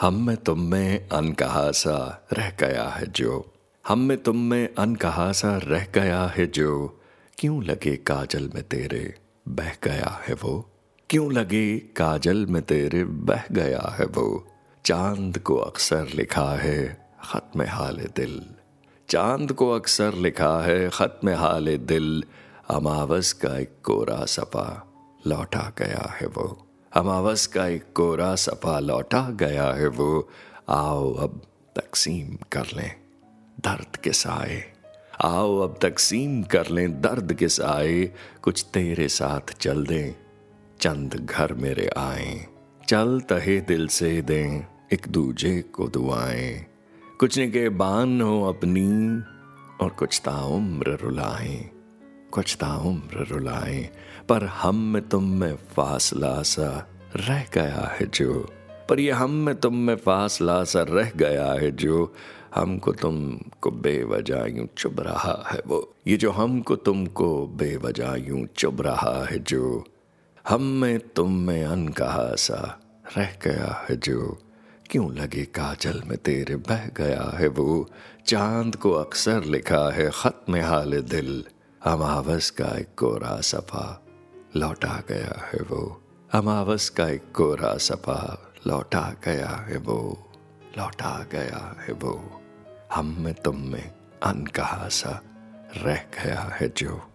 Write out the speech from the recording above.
हम में तुम में अनकहा सा रह गया है जो। हम में तुम में अनकहा सा रह गया है जो। क्यों लगे काजल में तेरे बह गया है वो? क्यों लगे काजल में तेरे बह गया है वो? चाँद को अक्सर लिखा है खत में हाल दिल। चाँद को अक्सर लिखा है खत में हाल दिल। अमावस का एक कोरा सपा लौटा गया है वो। अमावस का एक कोरा सफ़ा लौटा गया है वो। आओ अब तकसीम कर लें दर्द के साए। आओ अब तकसीम कर लें दर्द के साए। कुछ तेरे साथ चल दें, चंद घर मेरे आए। चल तहे दिल से दें, एक दूजे को दुआएँ। कुछ के बान हो अपनी और कुछ ताउम्र रुलाएँ। कुछ ताउम्र रुलाए पर हम में तुम में फासला सा रह गया है जो पर ये हम में तुम में फासला सा रह गया है जो हमको तुमको बेवजह यूँ चुभ रहा है वो ये जो हमको तुमको बेवजह यूँ चुभ रहा है जो हम में तुम में अन कहा सा रह गया है जो क्यों लगे काजल में तेरे बह गया है वो चाँद को अक्सर लिखा है खत में हाल दिल अमावस का एक कोरा सफ़ा लौटा गया है वो। अमावस का एक कोरा सफ़ा लौटा गया है वो। लौटा गया है वो। हम में तुम में अनकहा सा रह गया है जो।